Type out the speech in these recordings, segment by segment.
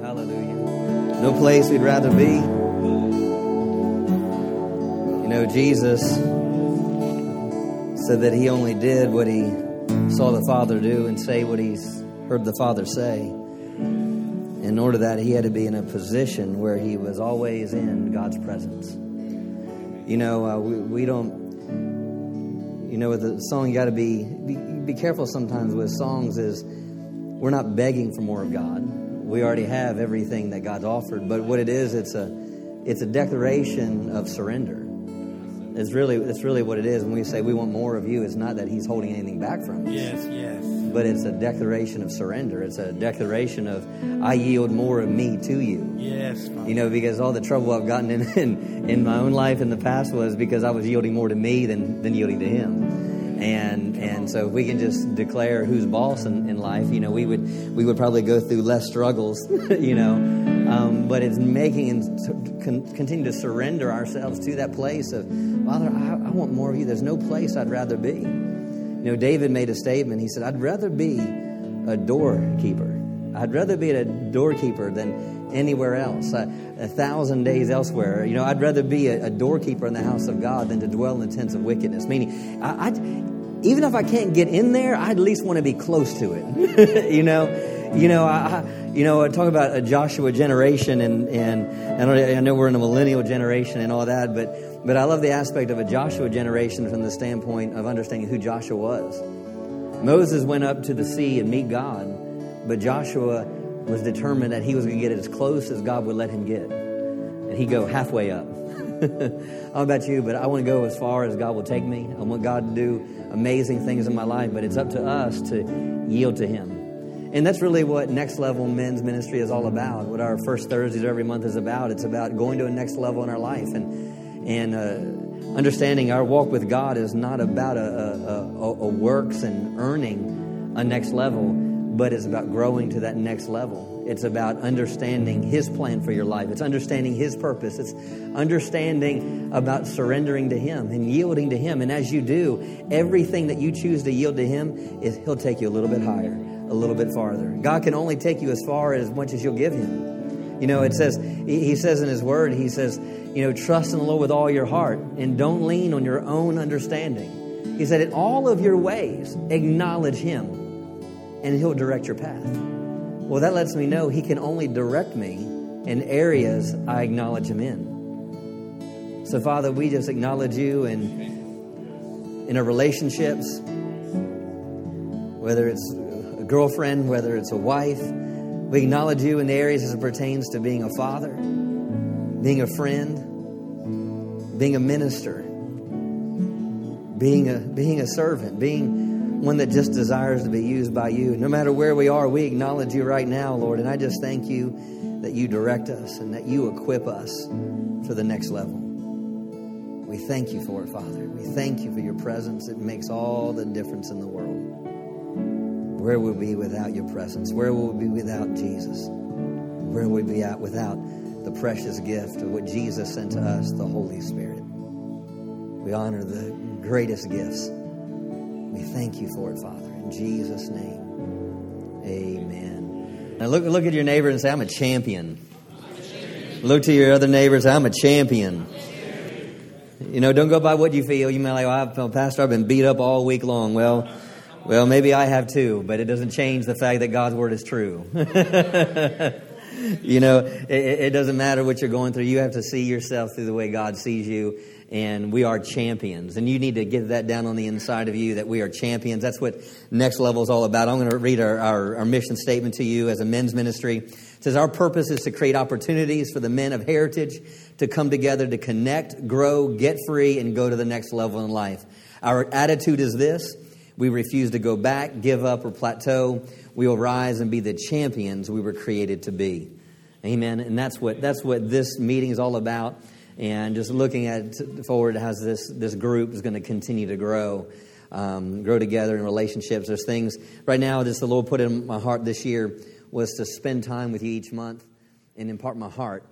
Hallelujah. No place we'd rather be. You know, Jesus said that he only did what he saw the Father do and say what he's heard the Father say. In order that he had to be in a position where he was always in God's presence. You know, uh, we, we don't, you know, with the song, you got to be, be be careful sometimes with songs. Is we're not begging for more of God. We already have everything that God's offered. But what it is, it's a, it's a declaration of surrender. It's really, it's really what it is. When we say we want more of you, it's not that He's holding anything back from us. Yes, yes. But it's a declaration of surrender. It's a declaration of I yield more of me to you. Yes. Father. You know, because all the trouble I've gotten in, in in my own life in the past was because I was yielding more to me than than yielding to Him and and so if we can just declare who's boss in, in life, you know, we would we would probably go through less struggles, you know. Um, but it's making and con- continue to surrender ourselves to that place of Father, I, I want more of you. There's no place I'd rather be. You know, David made a statement. He said, "I'd rather be a doorkeeper. I'd rather be a doorkeeper than anywhere else. A, a, thousand days elsewhere. You know, I'd rather be a, a, doorkeeper in the house of God than to dwell in the tents of wickedness. Meaning, I, I, even if I can't get in there, I at least want to be close to it. you know, you know, I, you know, talk about a Joshua generation, and and I know we're in a millennial generation and all that, but but I love the aspect of a Joshua generation from the standpoint of understanding who Joshua was. Moses went up to the sea and meet God, but Joshua was determined that he was going to get as close as God would let him get, and he go halfway up. I don't know about you, but I want to go as far as God will take me. I want God to do amazing things in my life, but it's up to us to yield to Him. And that's really what Next Level Men's Ministry is all about. What our first Thursdays every month is about. It's about going to a next level in our life and and uh, understanding our walk with God is not about a, a, a, a works and earning a next level, but it's about growing to that next level. It's about understanding His plan for your life. It's understanding His purpose. It's understanding about surrendering to Him and yielding to Him. And as you do, everything that you choose to yield to Him, is, He'll take you a little bit higher, a little bit farther. God can only take you as far as much as you'll give Him. You know, it says, He says in His Word, He says, you know, trust in the Lord with all your heart and don't lean on your own understanding. He said, in all of your ways, acknowledge Him and He'll direct your path. Well, that lets me know He can only direct me in areas I acknowledge Him in. So, Father, we just acknowledge you in, in our relationships, whether it's a girlfriend, whether it's a wife. We acknowledge you in the areas as it pertains to being a father, being a friend, being a minister, being a, being a servant, being one that just desires to be used by you. No matter where we are, we acknowledge you right now, Lord. And I just thank you that you direct us and that you equip us for the next level. We thank you for it, Father. We thank you for your presence. It makes all the difference in the world. Where would we be without your presence? Where would we be without Jesus? Where would we be at without the precious gift of what Jesus sent to us, the Holy Spirit? We honor the greatest gifts we thank you for it, Father. In Jesus' name, amen. Now look, look at your neighbor and say, I'm a champion. Look to your other neighbors, I'm a champion. You know, don't go by what you feel. You may like, well, Pastor, I've been beat up all week long. Well, well, maybe I have too, but it doesn't change the fact that God's word is true. you know, it, it, doesn't matter what you're going through. You have to see yourself through the way God sees you and we are champions. And you need to get that down on the inside of you that we are champions. That's what Next Level is all about. I'm going to read our, our, our mission statement to you as a men's ministry. It says, Our purpose is to create opportunities for the men of heritage to come together to connect, grow, get free, and go to the next level in life. Our attitude is this we refuse to go back, give up, or plateau. We will rise and be the champions we were created to be. Amen. And that's what, that's what this meeting is all about and just looking at forward as this this group is going to continue to grow, um, grow together in relationships. There's things right now. that the Lord put in my heart this year was to spend time with you each month and impart my heart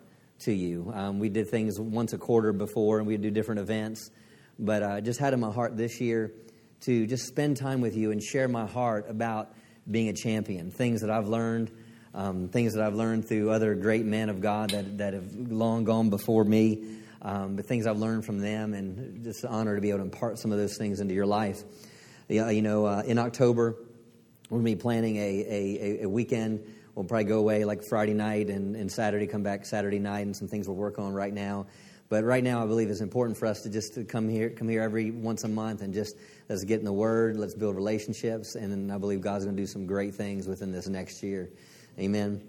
to you. Um, we did things once a quarter before, and we'd do different events, but I uh, just had in my heart this year to just spend time with you and share my heart about being a champion, things that I've learned um, things that I've learned through other great men of God that, that have long gone before me, um, but things I've learned from them, and just an honor to be able to impart some of those things into your life. You know, uh, in October, we're going to be planning a, a, a weekend. We'll probably go away like Friday night and, and Saturday, come back Saturday night, and some things we'll work on right now. But right now, I believe it's important for us to just to come here, come here every once a month, and just let's get in the Word, let's build relationships, and then I believe God's going to do some great things within this next year. Amen.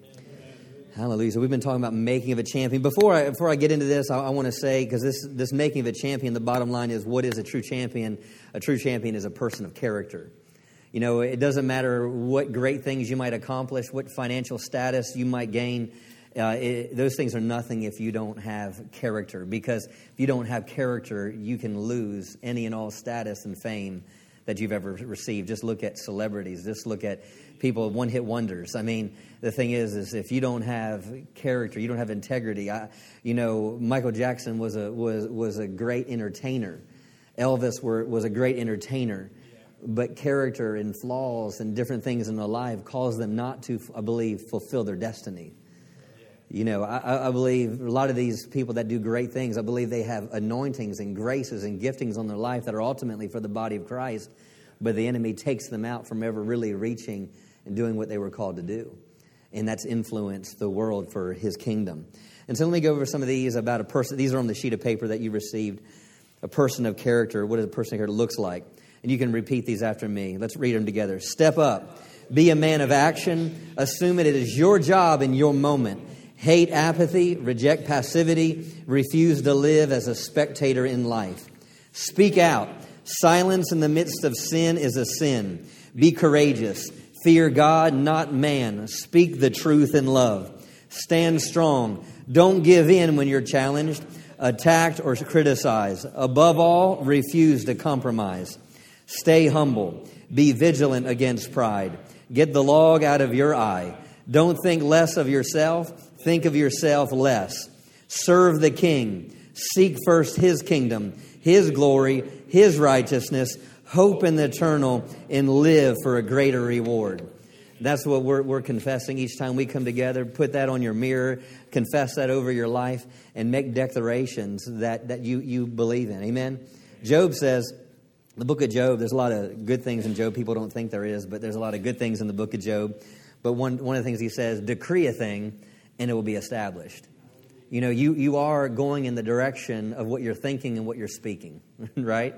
Hallelujah. So we've been talking about making of a champion. Before I, before I get into this, I, I want to say, because this, this making of a champion, the bottom line is what is a true champion? A true champion is a person of character. You know, it doesn't matter what great things you might accomplish, what financial status you might gain. Uh, it, those things are nothing if you don't have character. Because if you don't have character, you can lose any and all status and fame that you've ever received. Just look at celebrities. Just look at people one hit wonders. I mean, the thing is, is if you don't have character, you don't have integrity. I, you know, Michael Jackson was a was was a great entertainer. Elvis were, was a great entertainer, but character and flaws and different things in their life caused them not to, I believe, fulfill their destiny. You know, I, I, believe a lot of these people that do great things, I believe they have anointings and graces and giftings on their life that are ultimately for the body of Christ, but the enemy takes them out from ever really reaching and doing what they were called to do. And that's influenced the world for his kingdom. And so let me go over some of these about a person. These are on the sheet of paper that you received. A person of character. What does a person of character looks like? And you can repeat these after me. Let's read them together. Step up. Be a man of action. Assume it is your job in your moment hate apathy, reject passivity, refuse to live as a spectator in life. Speak out. Silence in the midst of sin is a sin. Be courageous. Fear God, not man. Speak the truth in love. Stand strong. Don't give in when you're challenged, attacked, or criticized. Above all, refuse to compromise. Stay humble. Be vigilant against pride. Get the log out of your eye. Don't think less of yourself Think of yourself less. Serve the king. Seek first his kingdom, his glory, his righteousness. Hope in the eternal and live for a greater reward. That's what we're, we're confessing each time we come together. Put that on your mirror, confess that over your life, and make declarations that, that you, you believe in. Amen. Job says, the book of Job, there's a lot of good things in Job. People don't think there is, but there's a lot of good things in the book of Job. But one, one of the things he says, decree a thing and it will be established. You know, you, you are going in the direction of what you're thinking and what you're speaking, right?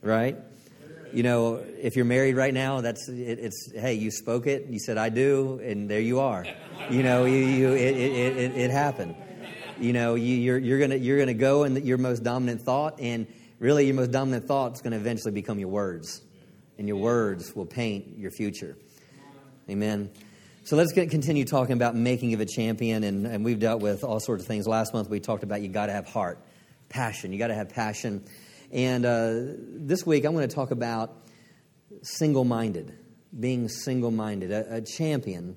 Right? You know, if you're married right now, that's it, it's hey, you spoke it, you said I do, and there you are. You know, you, you it, it, it, it happened. You know, you, you're you're gonna you're gonna go in your most dominant thought, and really your most dominant thought is to eventually become your words, and your words will paint your future. Amen. So let's get, continue talking about making of a champion, and, and we've dealt with all sorts of things. Last month we talked about you got to have heart, passion. You got to have passion. And uh, this week I'm going to talk about single minded, being single minded. A, a, champion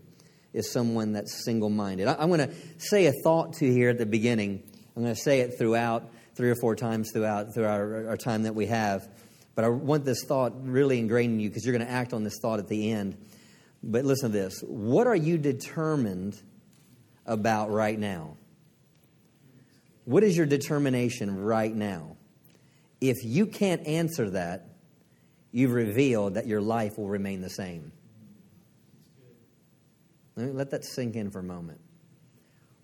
is someone that's single minded. I'm going to say a thought to here at the beginning. I'm going to say it throughout, three or four times throughout through our, our time that we have. But I want this thought really ingrained in you because you're going to act on this thought at the end. But listen to this. What are you determined about right now? What is your determination right now? If you can't answer that, you've revealed that your life will remain the same. Let, me, let that sink in for a moment.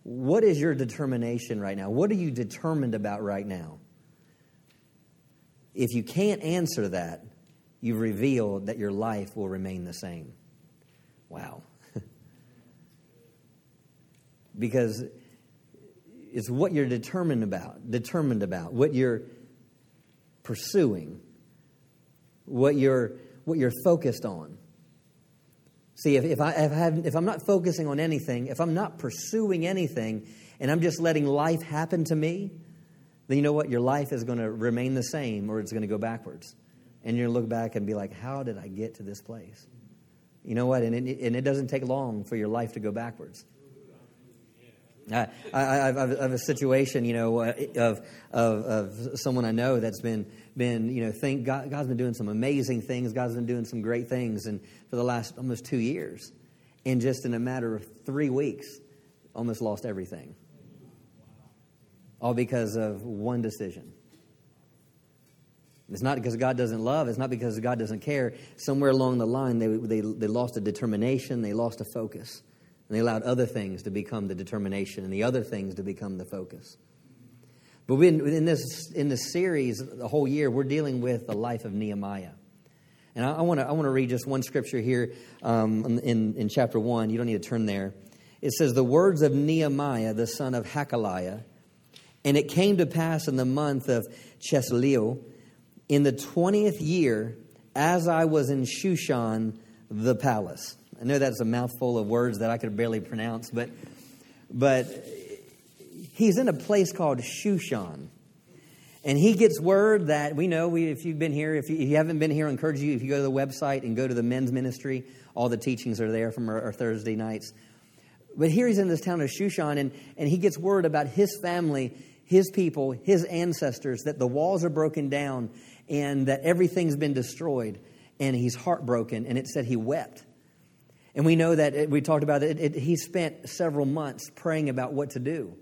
What is your determination right now? What are you determined about right now? If you can't answer that, you've revealed that your life will remain the same. Wow. because it's what you're determined about, determined about, what you're pursuing, what you're what you're focused on. See, if, if, I, if, I have, if I'm not focusing on anything, if I'm not pursuing anything, and I'm just letting life happen to me, then you know what? Your life is going to remain the same or it's going to go backwards. And you're going to look back and be like, how did I get to this place? You know what? And it, and it doesn't take long for your life to go backwards. I, I, I, have a situation, you know, uh, of, of, of someone I know that's been, been you know, think God, God's been doing some amazing things. God's been doing some great things and for the last almost two years. and just in a matter of three weeks, almost lost everything. All because of one decision. It's not because God doesn't love, it's not because God doesn't care. Somewhere along the line, they, they, they lost a determination, they lost a focus. And they allowed other things to become the determination and the other things to become the focus. But we, in, this, in this series, the whole year, we're dealing with the life of Nehemiah. And I, want to I wanna read just one scripture here um, in, in chapter 1. You don't need to turn there. It says, The words of Nehemiah, the son of Hachaliah. And it came to pass in the month of Chisleu, in the 20th year, as I was in Shushan, the palace. I know that's a mouthful of words that I could barely pronounce, but, but he's in a place called Shushan. And he gets word that we know, we, if you've been here, if you, if you, haven't been here, I encourage you, if you go to the website and go to the men's ministry, all the teachings are there from our, our Thursday nights. But here he's in this town of Shushan, and, and he gets word about his family, his people, his ancestors, that the walls are broken down and that everything's been destroyed. And he's heartbroken, and it said he wept. And we know that it, we talked about it, it, he spent several months praying about what to do.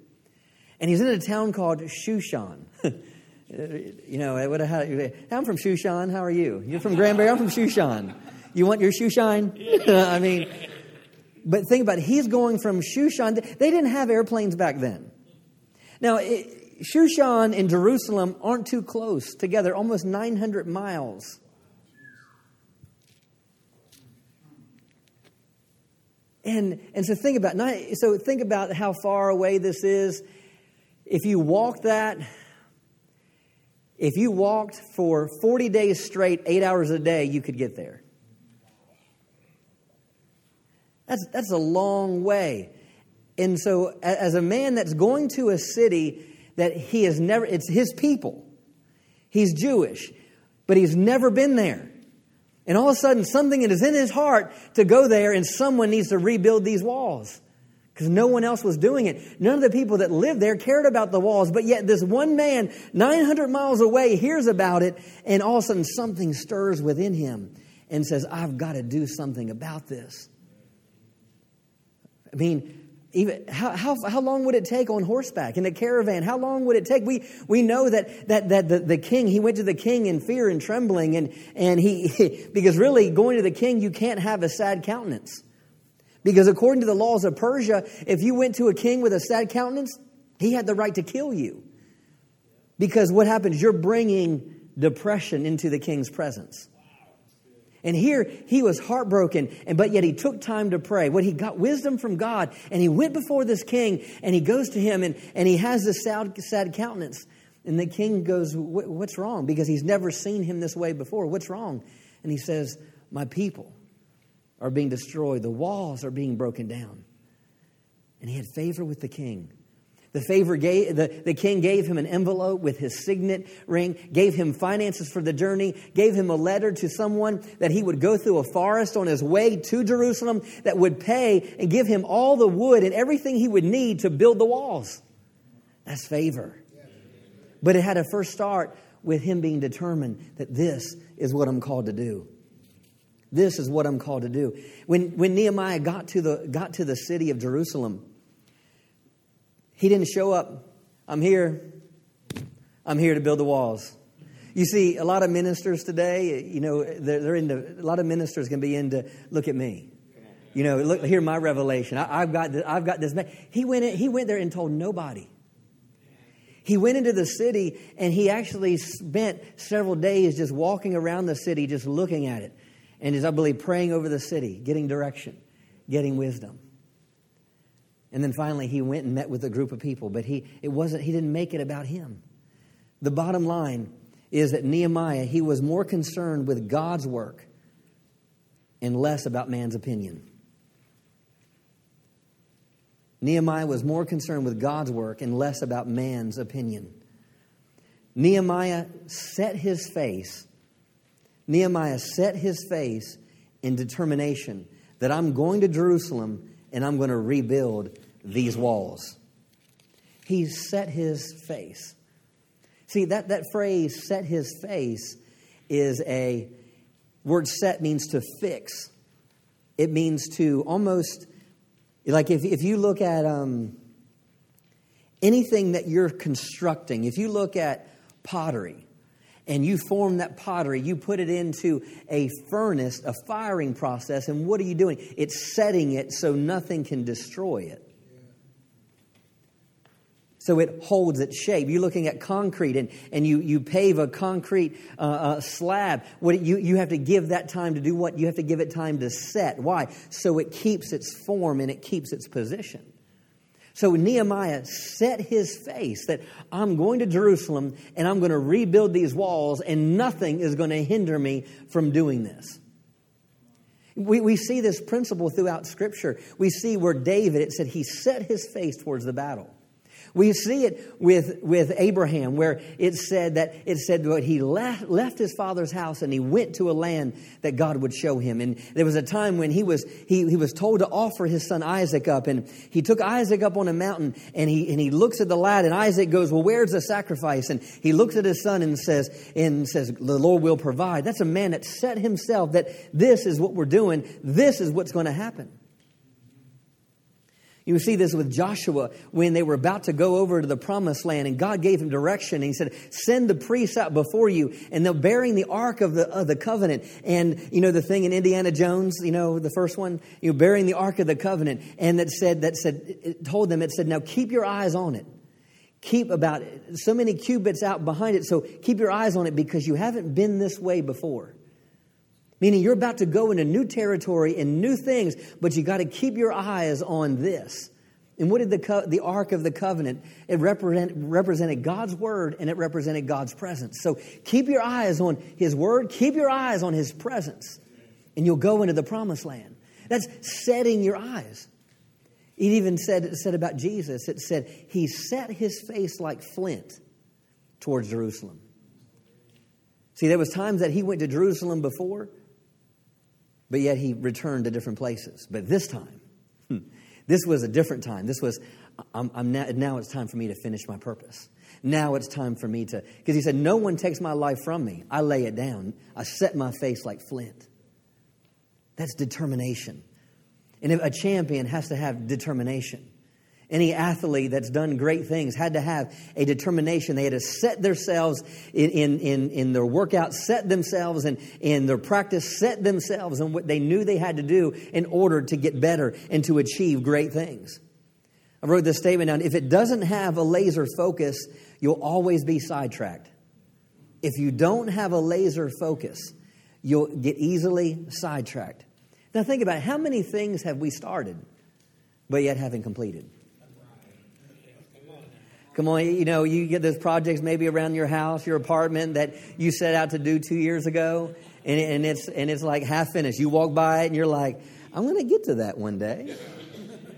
And he's in a town called Shushan. you know, I'm from Shushan. How are you? You're from Granbury. I'm from Shushan. You want your shoe shine? I mean, but think about it. He's going from Shushan. They didn't have airplanes back then. Now, it, Shushan and Jerusalem aren't too close together, almost 900 miles. And, and so think about so think about how far away this is. If you walk that, if you walked for 40 days straight, eight hours a day, you could get there. That's, that's a long way. And so, as a man that's going to a city that he has never, it's his people, he's Jewish, but he's never been there. And all of a sudden, something is in his heart to go there, and someone needs to rebuild these walls because no one else was doing it. None of the people that lived there cared about the walls, but yet this one man, 900 miles away, hears about it, and all of a sudden something stirs within him and says, I've got to do something about this. I mean, even how, how, how long would it take on horseback in a caravan? How long would it take? We, we know that, that, that the, the king, he went to the king in fear and trembling, and, and he, because really going to the king, you can't have a sad countenance. Because according to the laws of Persia, if you went to a king with a sad countenance, he had the right to kill you. Because what happens? You're bringing depression into the king's presence. And here he was heartbroken, and but yet he took time to pray. What he got wisdom from God, and he went before this king, and he goes to him, and, and he has this sad, sad countenance. And the king goes, What's wrong? Because he's never seen him this way before. What's wrong? And he says, My people are being destroyed, the walls are being broken down. And he had favor with the king. The favor gave, the, the king gave him an envelope with his signet ring, gave him finances for the journey, gave him a letter to someone that he would go through a forest on his way to Jerusalem that would pay and give him all the wood and everything he would need to build the walls. That's favor. But it had to first start with him being determined that this is what I'm called to do. This is what I'm called to do. When, when Nehemiah got to, the, got to the city of Jerusalem, he didn't show up. I'm here. I'm here to build the walls. You see, a lot of ministers today, you know, they're, they're into, a lot of ministers can be into, look at me. You know, look, hear my revelation. I, have got, this, I've got this. He went, in, he went there and told nobody. He went into the city and he actually spent several days just walking around the city, just looking at it and is, I believe, praying over the city, getting direction, getting wisdom. And then finally, he went and met with a group of people, but he, it wasn't, he didn't make it about him. The bottom line is that Nehemiah, he was more concerned with God's work and less about man's opinion. Nehemiah was more concerned with God's work and less about man's opinion. Nehemiah set his face Nehemiah set his face in determination that I'm going to Jerusalem and I'm going to rebuild these walls. He set his face. See, that, that phrase, set his face, is a word set means to fix. it means to almost, like if, if you look at um, anything that you're constructing, if you look at pottery, and you form that pottery, you put it into a furnace, a firing process, and what are you doing? It's setting it so nothing can destroy it so it holds its shape. You're looking at concrete and, and you, you pave a concrete uh, uh, slab. What, you, you have to give that time to do what? You have to give it time to set. Why? So it keeps its form and it keeps its position. So Nehemiah set his face that I'm going to Jerusalem and I'm going to rebuild these walls and nothing is going to hinder me from doing this. We, we see this principle throughout Scripture. We see where David, it said he set his face towards the battle. We see it with, with Abraham, where it said that it said that he left, left his father's house and he went to a land that God would show him. And there was a time when he was, he, he was told to offer his son Isaac up. And he took Isaac up on a mountain and he, and he looks at the lad and Isaac goes, well, where's the sacrifice? And he looks at his son and says, and says, the Lord will provide. That's a man that set himself that this is what we're doing. This is what's going to happen. You see this with Joshua when they were about to go over to the promised land and God gave him direction. And he said, send the priests out before you and they're bearing the ark of the, of the covenant. And you know, the thing in Indiana Jones, you know, the first one, you know, bearing the ark of the covenant. And that said, that said, it told them, it said, now keep your eyes on it. Keep about so many cubits out behind it. So keep your eyes on it because you haven't been this way before. Meaning you're about to go into new territory and new things, but you got to keep your eyes on this. And what did the, co- the Ark of the Covenant? It represent, represented God's Word and it represented God's presence. So keep your eyes on His Word, keep your eyes on His presence, and you'll go into the promised land. That's setting your eyes. It even said, it said about Jesus, it said, He set His face like flint towards Jerusalem. See, there was times that He went to Jerusalem before, but yet he returned to different places. But this time, this was a different time. This was, I'm, I'm now, now it's time for me to finish my purpose. Now it's time for me to, because he said, No one takes my life from me. I lay it down. I set my face like flint. That's determination. And a champion has to have determination. Any athlete that's done great things had to have a determination. They had to set themselves in, in, in, in their workout, set themselves in, in their practice, set themselves in what they knew they had to do in order to get better and to achieve great things. I wrote this statement down. If it doesn't have a laser focus, you'll always be sidetracked. If you don't have a laser focus, you'll get easily sidetracked. Now, think about it. How many things have we started, but yet haven't completed? Come on, you know, you get those projects maybe around your house, your apartment that you set out to do two years ago, and, and it's and it's like half finished. You walk by it and you're like, I'm going to get to that one day.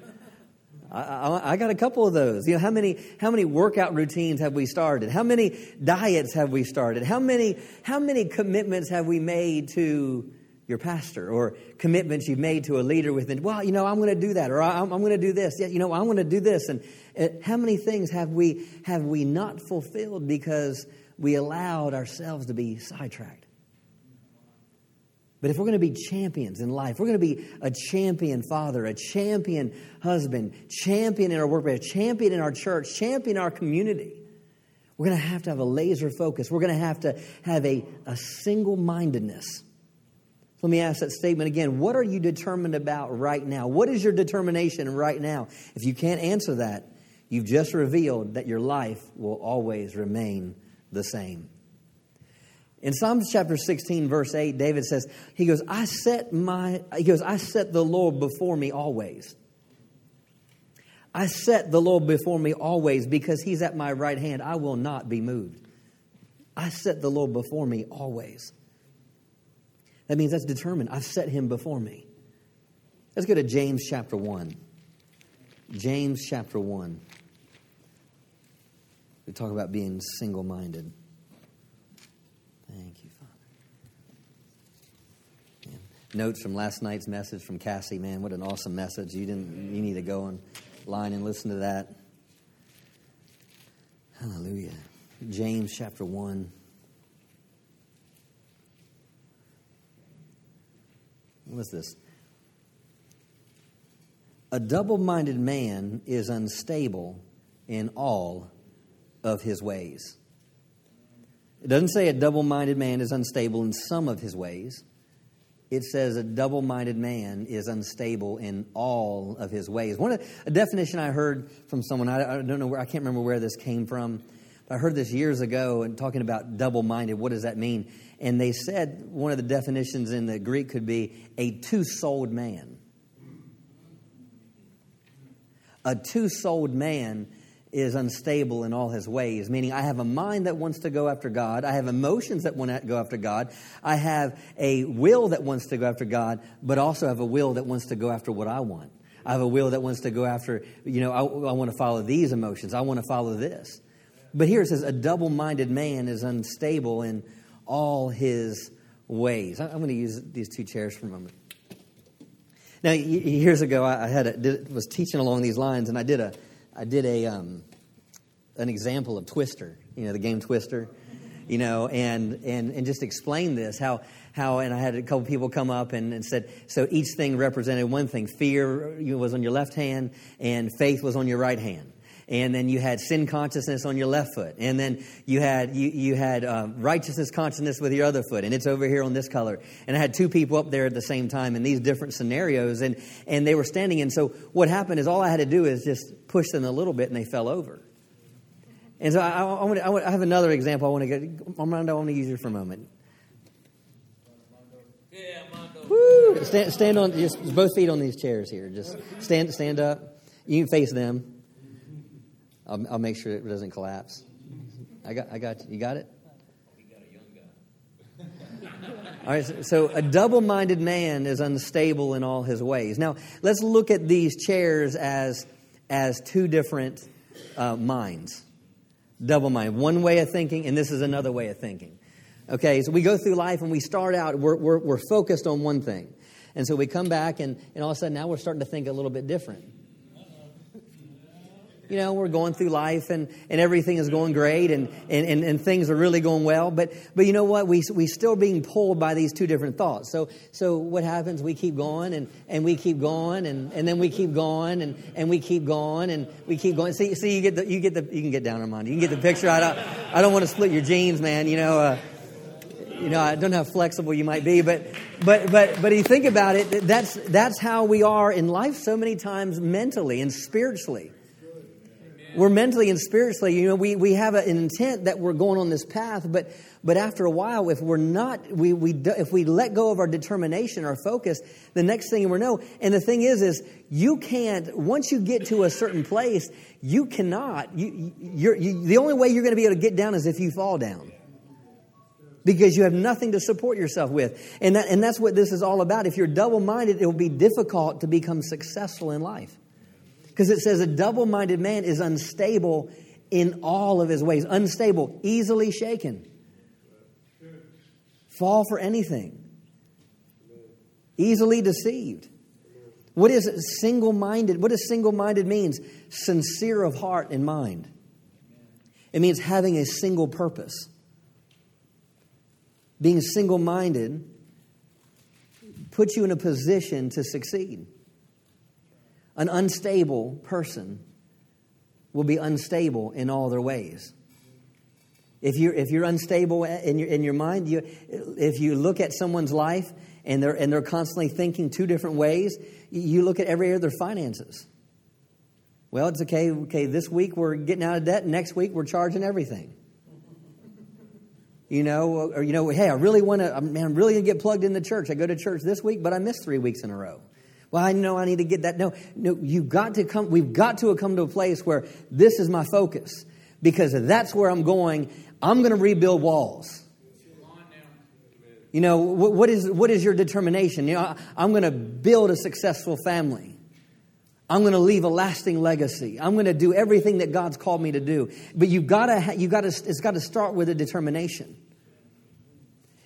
I, I, I, got a couple of those. You know, how many how many workout routines have we started? How many diets have we started? How many how many commitments have we made to your pastor or commitments you've made to a leader within? Well, you know, I'm going to do that, or I'm, I'm going to do this. Yeah, you know, I'm going to do this, and uh, how many things have we, have we not fulfilled because we allowed ourselves to be sidetracked? But if we're going to be champions in life, we're going to be a champion father, a champion husband, champion in our workplace, champion in our church, champion in our community. We're going to have to have a laser focus. We're going to have to have a, a single mindedness. Let me ask that statement again. What are you determined about right now? What is your determination right now? If you can't answer that, You've just revealed that your life will always remain the same. In Psalms chapter 16, verse 8, David says, He goes, I set my he goes, I set the Lord before me always. I set the Lord before me always because he's at my right hand. I will not be moved. I set the Lord before me always. That means that's determined. I've set him before me. Let's go to James chapter 1. James chapter 1. We talk about being single minded. Thank you, Father. Man. Notes from last night's message from Cassie, man, what an awesome message. You didn't you need to go online and listen to that. Hallelujah. James chapter 1. What's this? A double minded man is unstable in all of his ways. It doesn't say a double minded man is unstable in some of his ways. It says a double minded man is unstable in all of his ways. One of, a definition I heard from someone, I, I don't know where, I can't remember where this came from, I heard this years ago and talking about double minded. What does that mean? And they said one of the definitions in the Greek could be a two souled man. A two souled man is unstable in all his ways, meaning I have a mind that wants to go after God. I have emotions that want to go after God. I have a will that wants to go after God, but also have a will that wants to go after what I want. I have a will that wants to go after, you know, I, I want to follow these emotions. I want to follow this. But here it says, a double minded man is unstable in all his ways. I'm going to use these two chairs for a moment. Now, years ago, I had a, did, was teaching along these lines, and I did a I did a um, an example of Twister, you know, the game Twister, you know, and and and just explained this how how and I had a couple people come up and, and said so each thing represented one thing. Fear was on your left hand, and faith was on your right hand and then you had sin consciousness on your left foot, and then you had you, you had um, righteousness consciousness with your other foot, and it's over here on this color. And I had two people up there at the same time in these different scenarios, and and they were standing. And so what happened is all I had to do is just push them a little bit, and they fell over. And so I, I, want to, I, want, I have another example. I want to get Armando. I want to use you for a moment. Yeah, Woo! Stand, stand on just both feet on these chairs here. Just stand stand up. You can face them. I'll, I'll make sure it doesn't collapse. I got, I got you. You got it? All right, so a double minded man is unstable in all his ways. Now, let's look at these chairs as, as two different uh, minds. Double mind. One way of thinking, and this is another way of thinking. Okay, so we go through life and we start out, we're, we're, we're focused on one thing. And so we come back, and, and all of a sudden now we're starting to think a little bit different you know, we're going through life and, and everything is going great and, and, and, and, things are really going well. But, but you know what? We, we still being pulled by these two different thoughts. So, so what happens? We keep going and, and we keep going and, and then we keep going and, and we keep going and we keep going. See, see, you get the, you get the, you can get down, Armando. You can get the picture. I don't, I don't want to split your jeans, man. You know, uh, you know, I don't know how flexible you might be, but, but, but, but you think about it, that's, that's how we are in life so many times mentally and spiritually we're mentally and spiritually, you know, we, we have an intent that we're going on this path, but, but after a while, if we're not, we, we, if we let go of our determination, our focus, the next thing we know, and the thing is, is you can't, once you get to a certain place, you cannot, you, you're, you, the only way you're going to be able to get down is if you fall down because you have nothing to support yourself with. And, that, and that's what this is all about. If you're double minded, it will be difficult to become successful in life. Because it says a double minded man is unstable in all of his ways. Unstable, easily shaken, fall for anything, easily deceived. What is single minded? What does single minded means? Sincere of heart and mind. It means having a single purpose. Being single minded puts you in a position to succeed. An unstable person will be unstable in all their ways. If you're, if you're unstable in your, in your mind, you, if you look at someone's life and they're, and they're constantly thinking two different ways, you look at every their finances. Well, it's okay, okay, this week we're getting out of debt, next week we're charging everything. You know, or, you know, hey, I really want to, man, I'm really going to get plugged in the church. I go to church this week, but I missed three weeks in a row. Well, I know I need to get that. No, no, you've got to come, we've got to come to a place where this is my focus because that's where I'm going. I'm going to rebuild walls. You know, what, is, what is your determination? You know, I'm going to build a successful family. I'm going to leave a lasting legacy. I'm going to do everything that God's called me to do. But you've gotta, you gotta, it's got to start with a determination.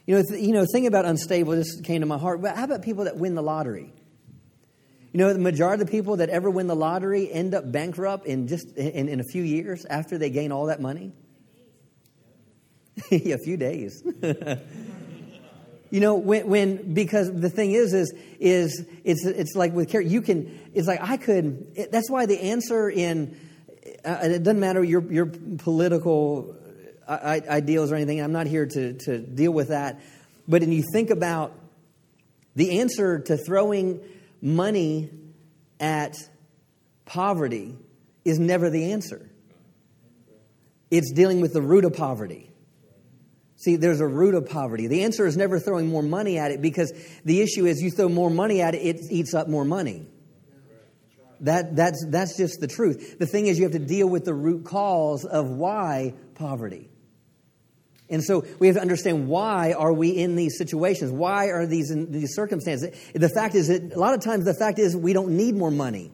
You know, th- you know, thing about unstable. This came to my heart. But how about people that win the lottery? You know, the majority of the people that ever win the lottery end up bankrupt in just in, in a few years after they gain all that money. a few days. you know, when, when because the thing is, is, is it's, it's like with care, you can, it's like I could, it, that's why the answer in, uh, it doesn't matter your, your political uh, ideals or anything. I'm not here to, to deal with that. But when you think about the answer to throwing money at poverty is never the answer. It's dealing with the root of poverty. See, there's a root of poverty. The answer is never throwing more money at it because the issue is you throw more money at it, it eats up more money. That, that's, that's just the truth. The thing is, you have to deal with the root cause of why poverty. And so we have to understand why are we in these situations? Why are these in these circumstances? The fact is that a lot of times the fact is we don't need more money.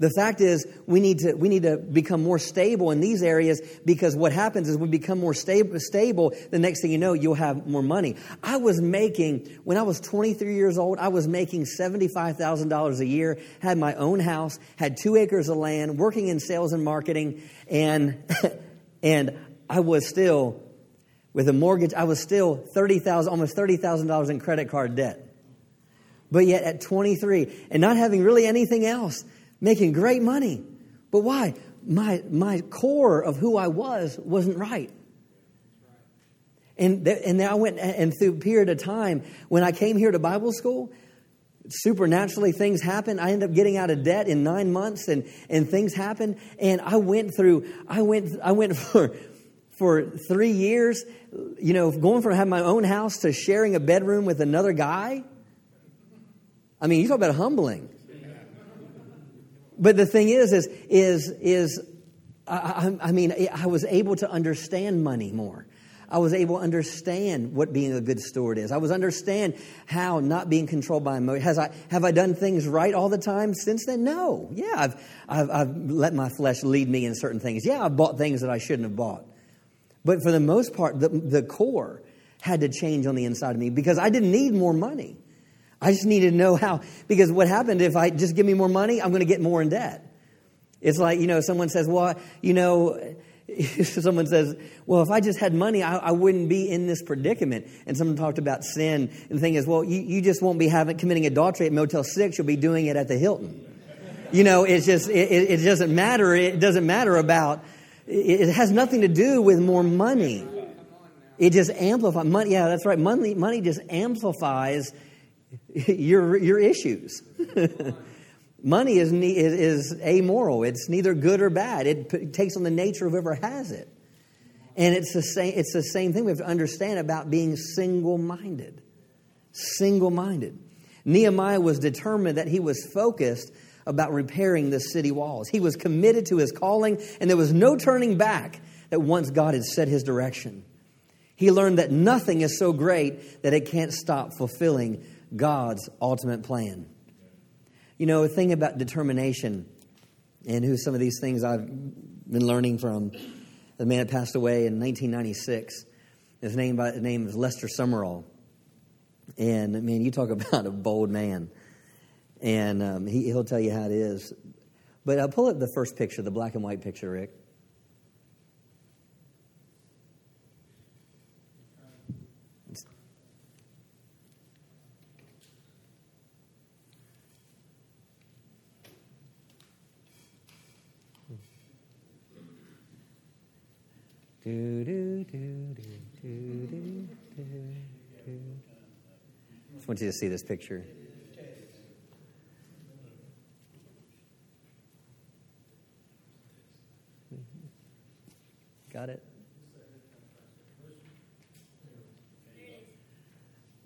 The fact is, we need to, we need to become more stable in these areas because what happens is we become more stable, stable, the next thing you know, you'll have more money. I was making, when I was 23 years old, I was making $75,000 a year, had my own house, had two acres of land, working in sales and marketing, and, and I was still, with a mortgage, I was still 30000 almost $30,000 in credit card debt. But yet at 23, and not having really anything else, making great money. But why? My, my core of who I was wasn't right. And, th- and then I went, and through a period of time, when I came here to Bible school, supernaturally things happened. I ended up getting out of debt in nine months, and, and things happened. And I went through, I went, I went for, for three years, you know, going from having my own house to sharing a bedroom with another guy. I mean, you talk about humbling. But the thing is, is, is, is I, I, mean, I was able to understand money more. I was able to understand what being a good steward is. I was understand how not being controlled by emotion. Has I have I done things right all the time since then? No. Yeah, I've, I've I've let my flesh lead me in certain things. Yeah, I've bought things that I shouldn't have bought. But for the most part, the, the core had to change on the inside of me because I didn't need more money. I just needed to know how, because what happened if I just give me more money, I'm going to get more in debt. It's like, you know, someone says, well, you know, someone says, well, if I just had money, I, I, wouldn't be in this predicament. And someone talked about sin. And the thing is, well, you, you just won't be having, committing adultery at Motel 6. You'll be doing it at the Hilton. You know, it's just, it, it doesn't matter. It doesn't matter about, it, has nothing to do with more money. It just amplifies, money, yeah, that's right. Money, money just amplifies your, your issues. Money is, is, is amoral. It's neither good or bad. It, it takes on the nature of whoever has it. And it's the same, it's the same thing we have to understand about being single minded. Single minded. Nehemiah was determined that he was focused about repairing the city walls. He was committed to his calling, and there was no turning back that once God had set his direction. He learned that nothing is so great that it can't stop fulfilling God's ultimate plan. You know, a thing about determination and who some of these things I've been learning from the man that passed away in 1996. His name, by, his name is Lester Sumrall. And man, you talk about a bold man. And um, he, he'll tell you how it is. But I'll pull up the first picture, the black and white picture, Rick. Do, do, do, do, do, do, do. Just want you to see this picture. Got it?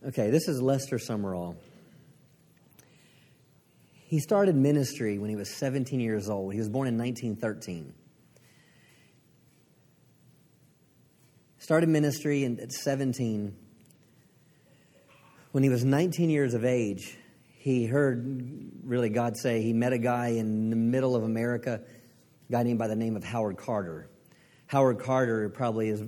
Okay, this is Lester Sumrall. He started ministry when he was 17 years old. He was born in 1913. started ministry at 17. When he was 19 years of age, he heard really God say he met a guy in the middle of America, a guy named by the name of Howard Carter. Howard Carter probably has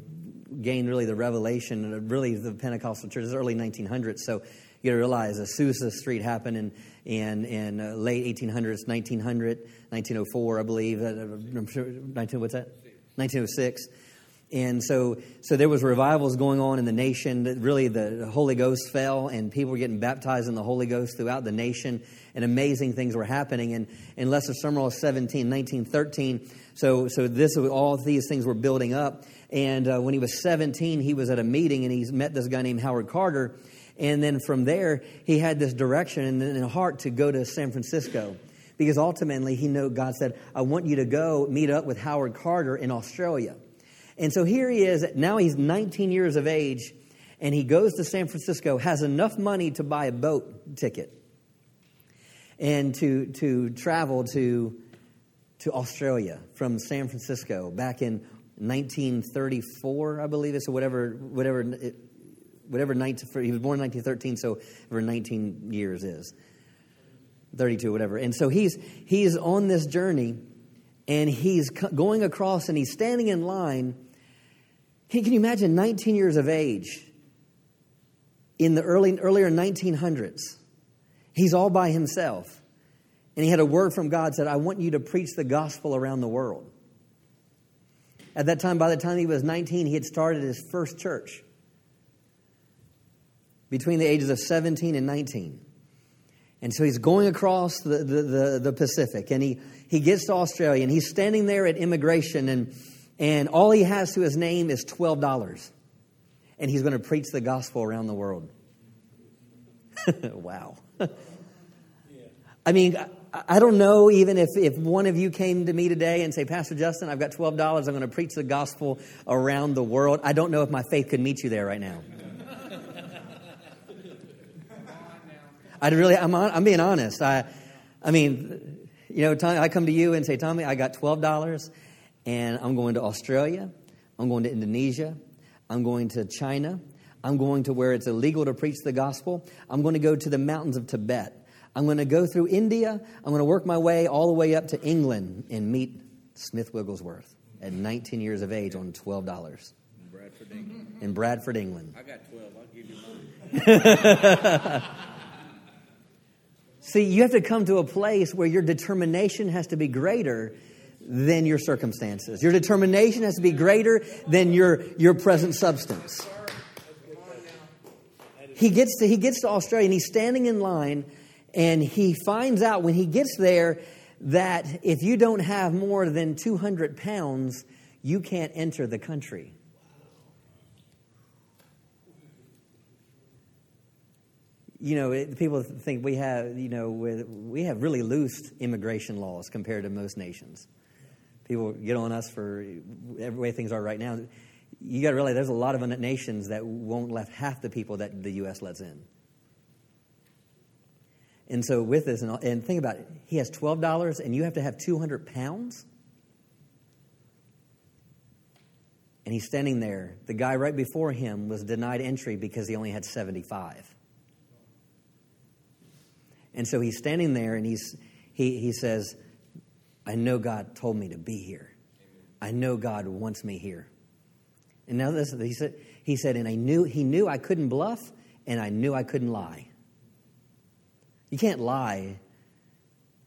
gained really the revelation of really the Pentecostal church, is early 1900s. So you realize Azusa Street happened in, in, in uh, late 1800s, 1900, 1904, I believe. Uh, I'm sure, 19, what's that? 1906. And so so there was revivals going on in the nation that really the holy ghost fell and people were getting baptized in the holy ghost throughout the nation and amazing things were happening. And in Lester Sumrall 17 1913 so so this all these things were building up. And uh, when he was 17 he was at a meeting and he met this guy named howard carter. And then from there he had this direction and in heart to go to san francisco because ultimately he knew god said i want you to go meet up with howard carter in australia and so here he is, now he's 19 years of age, and he goes to San Francisco, has enough money to buy a boat ticket and to, to travel to, to Australia from San Francisco back in 1934, I believe it's, or whatever, whatever, whatever 19, he was born in 1913, so whatever 19 years is. 32, whatever. And so he's, he's on this journey and he's going across and he's standing in line can you imagine 19 years of age in the early, earlier 1900s? He's all by himself. And he had a word from God said, I want you to preach the gospel around the world. At that time, by the time he was 19, he had started his first church between the ages of 17 and 19. And so he's going across the, the, the, the Pacific and he, he gets to Australia and he's standing there at immigration and and all he has to his name is $12. And he's going to preach the gospel around the world. wow. I mean, I don't know even if, if one of you came to me today and say, Pastor Justin, I've got $12. I'm going to preach the gospel around the world. I don't know if my faith could meet you there right now. I'd really, I'm, on, I'm being honest. I, I mean, you know, Tommy, I come to you and say, Tommy, I got $12 and I'm going to Australia, I'm going to Indonesia, I'm going to China, I'm going to where it's illegal to preach the gospel, I'm going to go to the mountains of Tibet. I'm going to go through India. I'm going to work my way all the way up to England and meet Smith Wigglesworth at 19 years of age on $12. In Bradford, England. In Bradford, England. I got 12. I'll give you mine. See, you have to come to a place where your determination has to be greater than your circumstances. Your determination has to be greater than your, your present substance. He gets, to, he gets to Australia and he's standing in line and he finds out when he gets there that if you don't have more than 200 pounds, you can't enter the country. you know, it, people think we have, you know, we have really loose immigration laws compared to most nations people get on us for every way things are right now. You got to realize there's a lot of nations that won't let half the people that the U.S. lets in. And so with this, and, and think about it, he has twelve dollars, and you have to have two hundred pounds. And he's standing there. The guy right before him was denied entry because he only had seventy-five. And so he's standing there, and he's he he says, I know God told me to be here. I know God wants me here. And now this, he said, he said, and I knew he knew I couldn't bluff, and I knew I couldn't lie. You can't lie.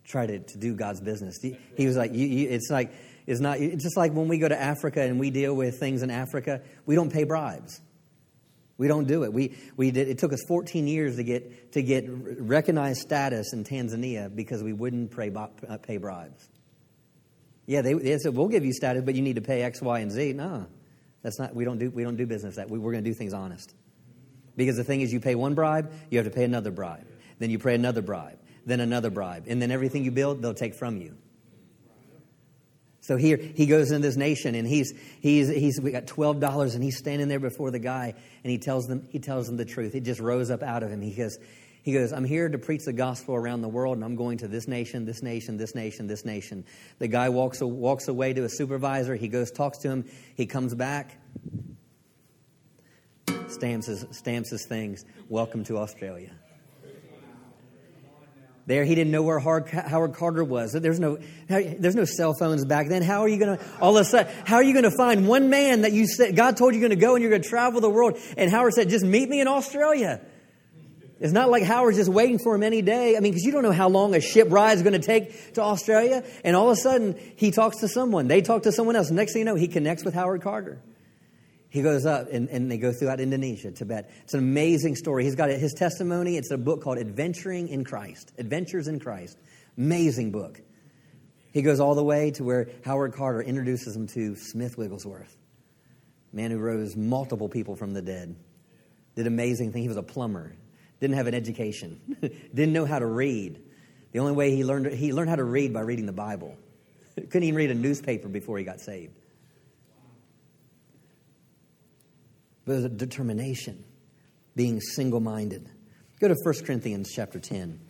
Try to, to do God's business. He, was like, you, you, it's like it's not it's just like when we go to Africa and we deal with things in Africa, we don't pay bribes. We don't do it. We, we did, it took us 14 years to get, to get recognized status in Tanzania because we wouldn't pay, uh, pay bribes. Yeah, they, they said, we'll give you status, but you need to pay X, Y, and Z. No, that's not, we don't do, we don't do business that. We, we're going to do things honest. Because the thing is, you pay one bribe, you have to pay another bribe. Then you pay another bribe, then another bribe. And then everything you build, they'll take from you. So here he goes in this nation and he's he's he's we got twelve dollars and he's standing there before the guy and he tells them he tells them the truth. It just rose up out of him. He goes, he goes, I'm here to preach the gospel around the world, and I'm going to this nation, this nation, this nation, this nation. The guy walks, walks away to a supervisor. He goes, talks to him. He comes back, stamps his, stamps his things. Welcome to Australia. There, he didn't know where Howard Carter was. There's no, there's no cell phones back then. How are you going to, all of a sudden, how are you going to find one man that you said, God told you you're going to go and you're going to travel the world? And Howard said, just meet me in Australia. It's not like Howard's just waiting for him any day. I mean, because you don't know how long a ship ride is going to take to Australia. And all of a sudden, he talks to someone. They talk to someone else. Next thing you know, he connects with Howard Carter. He goes up and, and they go throughout Indonesia, Tibet. It's an amazing story. He's got his testimony. It's a book called Adventuring in Christ. Adventures in Christ. Amazing book. He goes all the way to where Howard Carter introduces him to Smith Wigglesworth, man who rose multiple people from the dead. Did amazing things. He was a plumber. Didn't have an education. Didn't know how to read. The only way he learned he learned how to read by reading the Bible. Couldn't even read a newspaper before he got saved. but a determination, being single minded. Go to 1 Corinthians chapter 10.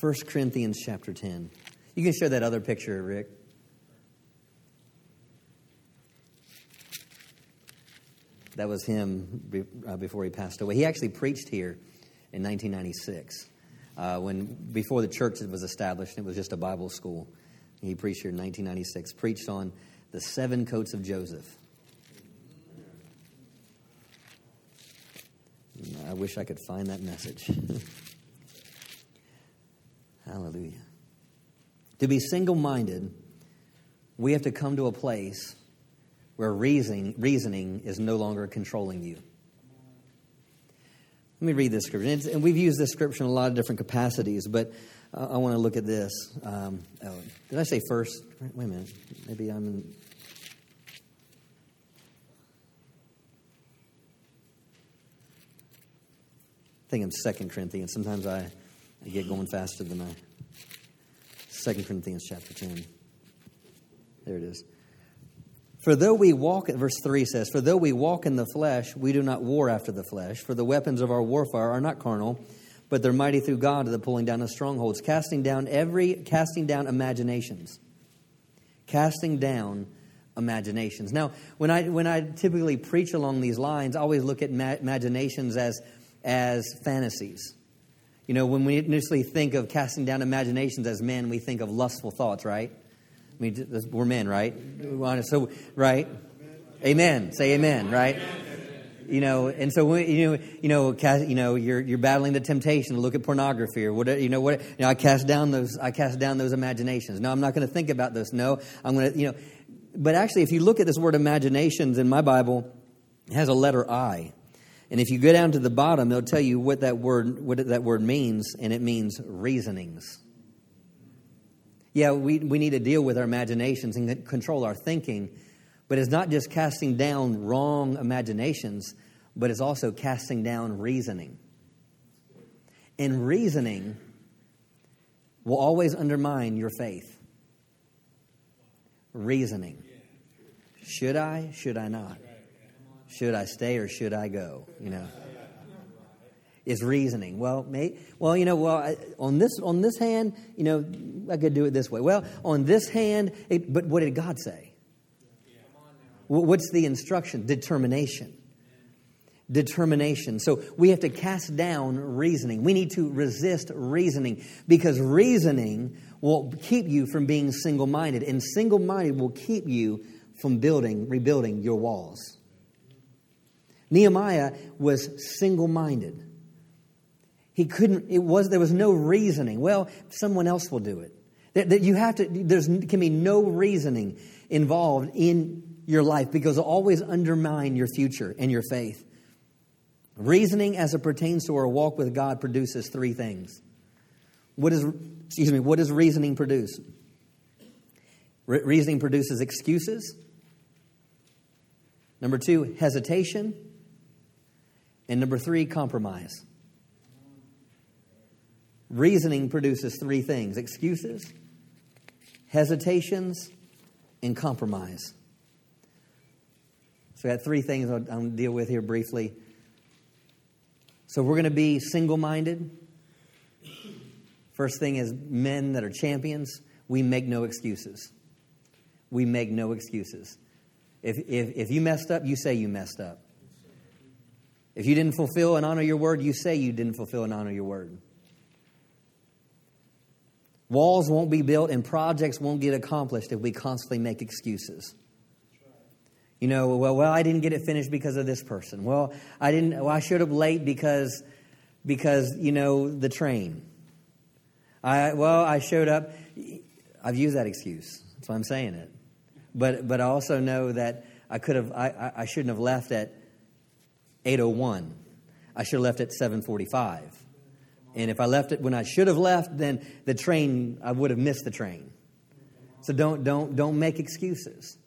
1 Corinthians chapter 10. You can show that other picture, Rick. That was him uh, before he passed away. He actually preached here in 1996, uh, when before the church was established, it was just a Bible school. He preached here in 1996. Preached on the seven coats of Joseph. I wish I could find that message. Hallelujah. To be single minded, we have to come to a place where reasoning, reasoning is no longer controlling you. Let me read this scripture. And we've used this scripture in a lot of different capacities, but I want to look at this. Um, oh, did I say first? Wait a minute. Maybe I'm in think I'm Second Corinthians. Sometimes I, I get going faster than I. Second Corinthians chapter 10. There it is. For though we walk, verse 3 says, For though we walk in the flesh, we do not war after the flesh. For the weapons of our warfare are not carnal, but they're mighty through God to the pulling down of strongholds, casting down every, casting down imaginations. Casting down imaginations. Now, when I, when I typically preach along these lines, I always look at ma- imaginations as as fantasies. You know, when we initially think of casting down imaginations as men, we think of lustful thoughts, right? I mean, we're men, right? So, right? Amen. Say amen, right? You know, and so you know, you know, cast, you know, you're you're battling the temptation to look at pornography or whatever. You know what? You know, I cast down those. I cast down those imaginations. No, I'm not going to think about this. No, I'm going to. You know, but actually, if you look at this word imaginations in my Bible, it has a letter I. And if you go down to the bottom, they'll tell you what that word what that word means, and it means reasonings. Yeah, we, we need to deal with our imaginations and control our thinking, but it's not just casting down wrong imaginations, but it's also casting down reasoning. And reasoning will always undermine your faith. Reasoning. Should I? Should I not? Should I stay or should I go? You know, is reasoning. Well, may, well, you know, well, I, on this on this hand, you know, I could do it this way. Well, on this hand, it, but what did God say? What's the instruction? Determination. Determination. So we have to cast down reasoning. We need to resist reasoning because reasoning will keep you from being single minded, and single minded will keep you from building, rebuilding your walls. Nehemiah was single minded. He couldn't, it was, there was no reasoning. Well, someone else will do it. That, that you have to, there can be no reasoning involved in your life because it'll always undermine your future and your faith. Reasoning as it pertains to our walk with God produces three things. What is, excuse me, what does reasoning produce? Re- reasoning produces excuses. Number two, hesitation. And number three, compromise. Reasoning produces three things excuses, hesitations, and compromise. So, I got three things I'll, I'll deal with here briefly. So, we're going to be single minded. First thing is men that are champions, we make no excuses. We make no excuses. If, if, if you messed up, you say you messed up. If you didn't fulfill and honor your word, you say you didn't fulfill and honor your word. Walls won't be built and projects won't get accomplished if we constantly make excuses. You know, well, well, I didn't get it finished because of this person. Well, I didn't. Well, I showed up late because, because you know, the train. I well, I showed up. I've used that excuse. That's why I'm saying it. But but I also know that I could have, I, I, shouldn't have left at 801. I should have left at 745. And if I left it when I should have left, then the train, I would have missed the train. So don't, don't, don't make excuses.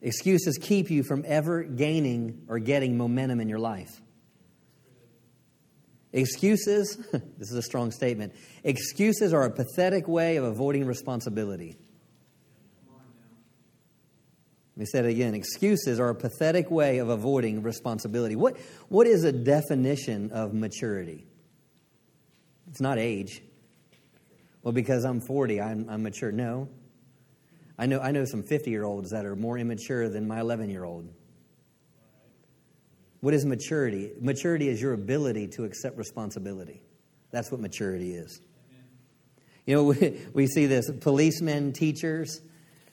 Excuses keep you from ever gaining or getting momentum in your life. Excuses, this is a strong statement, excuses are a pathetic way of avoiding responsibility. Let me say it again. Excuses are a pathetic way of avoiding responsibility. What, what is a definition of maturity? It's not age. Well, because I'm 40, I'm, I'm mature. No. I know, I know some 50 year olds that are more immature than my 11 year old. What is maturity? Maturity is your ability to accept responsibility. That's what maturity is. You know, we, we see this policemen, teachers,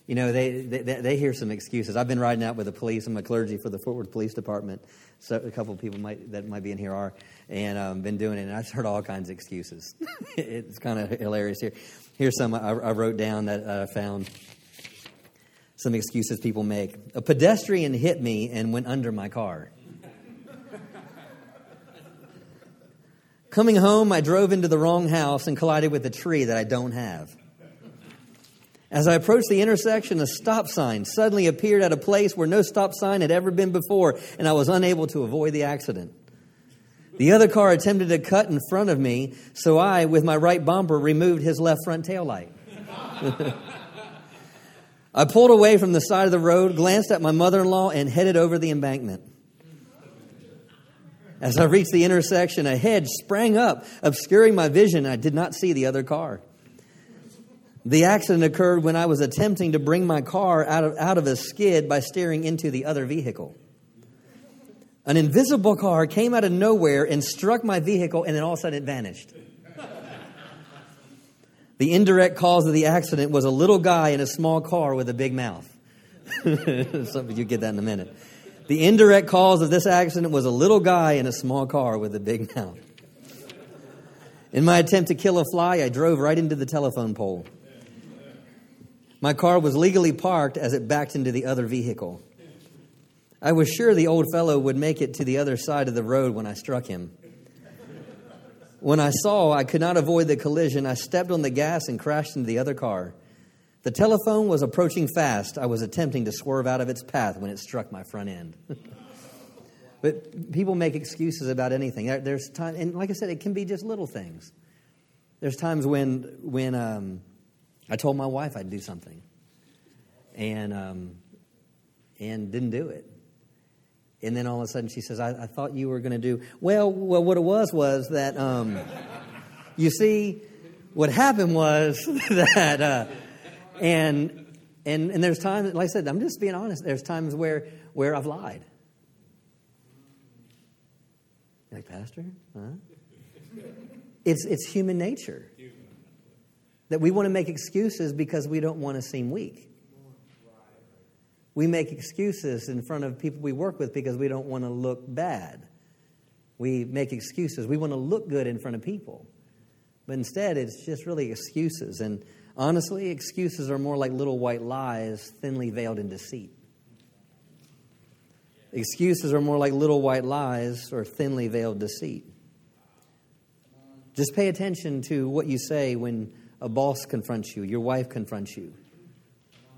you know, they, they, they hear some excuses. I've been riding out with the police. I'm a clergy for the Fort Worth Police Department. So a couple of people might, that might be in here are, and um, been doing it. And I've heard all kinds of excuses. it's kind of hilarious here. Here's some I, I wrote down that I found. Some excuses people make. A pedestrian hit me and went under my car. Coming home, I drove into the wrong house and collided with a tree that I don't have. As I approached the intersection, a stop sign suddenly appeared at a place where no stop sign had ever been before, and I was unable to avoid the accident. The other car attempted to cut in front of me, so I, with my right bumper, removed his left front tail light. I pulled away from the side of the road, glanced at my mother in law, and headed over the embankment. As I reached the intersection, a hedge sprang up, obscuring my vision. I did not see the other car. The accident occurred when I was attempting to bring my car out of, out of a skid by steering into the other vehicle. An invisible car came out of nowhere and struck my vehicle, and then all of a sudden it vanished. The indirect cause of the accident was a little guy in a small car with a big mouth. Some you get that in a minute. The indirect cause of this accident was a little guy in a small car with a big mouth. In my attempt to kill a fly, I drove right into the telephone pole. My car was legally parked as it backed into the other vehicle. I was sure the old fellow would make it to the other side of the road when I struck him. When I saw I could not avoid the collision, I stepped on the gas and crashed into the other car. The telephone was approaching fast. I was attempting to swerve out of its path when it struck my front end. but people make excuses about anything. There's time, and like I said, it can be just little things. There's times when when um, I told my wife I'd do something, and um, and didn't do it. And then all of a sudden she says, "I, I thought you were going to do well." Well, what it was was that um, you see, what happened was that, uh, and and and there's times, like I said, I'm just being honest. There's times where where I've lied. You're like pastor, huh? It's it's human nature that we want to make excuses because we don't want to seem weak. We make excuses in front of people we work with because we don't want to look bad. We make excuses. We want to look good in front of people. But instead, it's just really excuses. And honestly, excuses are more like little white lies, thinly veiled in deceit. Excuses are more like little white lies or thinly veiled deceit. Just pay attention to what you say when a boss confronts you, your wife confronts you.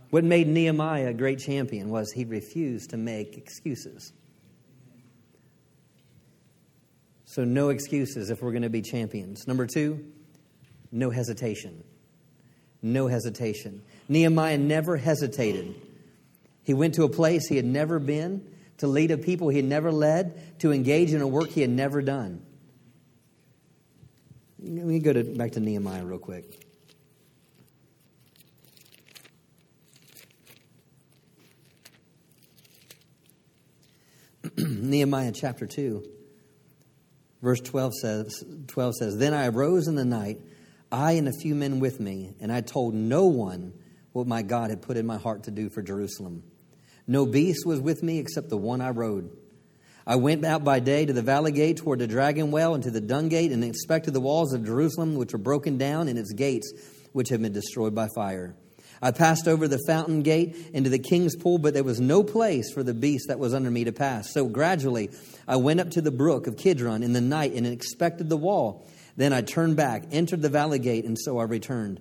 What made Nehemiah a great champion was he refused to make excuses. So, no excuses if we're going to be champions. Number two, no hesitation. No hesitation. Nehemiah never hesitated. He went to a place he had never been, to lead a people he had never led, to engage in a work he had never done. Let me go to, back to Nehemiah real quick. Nehemiah chapter 2, verse 12 says, 12 says, Then I arose in the night, I and a few men with me, and I told no one what my God had put in my heart to do for Jerusalem. No beast was with me except the one I rode. I went out by day to the valley gate toward the dragon well and to the dung gate and inspected the walls of Jerusalem, which were broken down, and its gates, which had been destroyed by fire. I passed over the fountain gate into the king's pool, but there was no place for the beast that was under me to pass. So gradually I went up to the brook of Kidron in the night and inspected the wall. Then I turned back, entered the valley gate, and so I returned.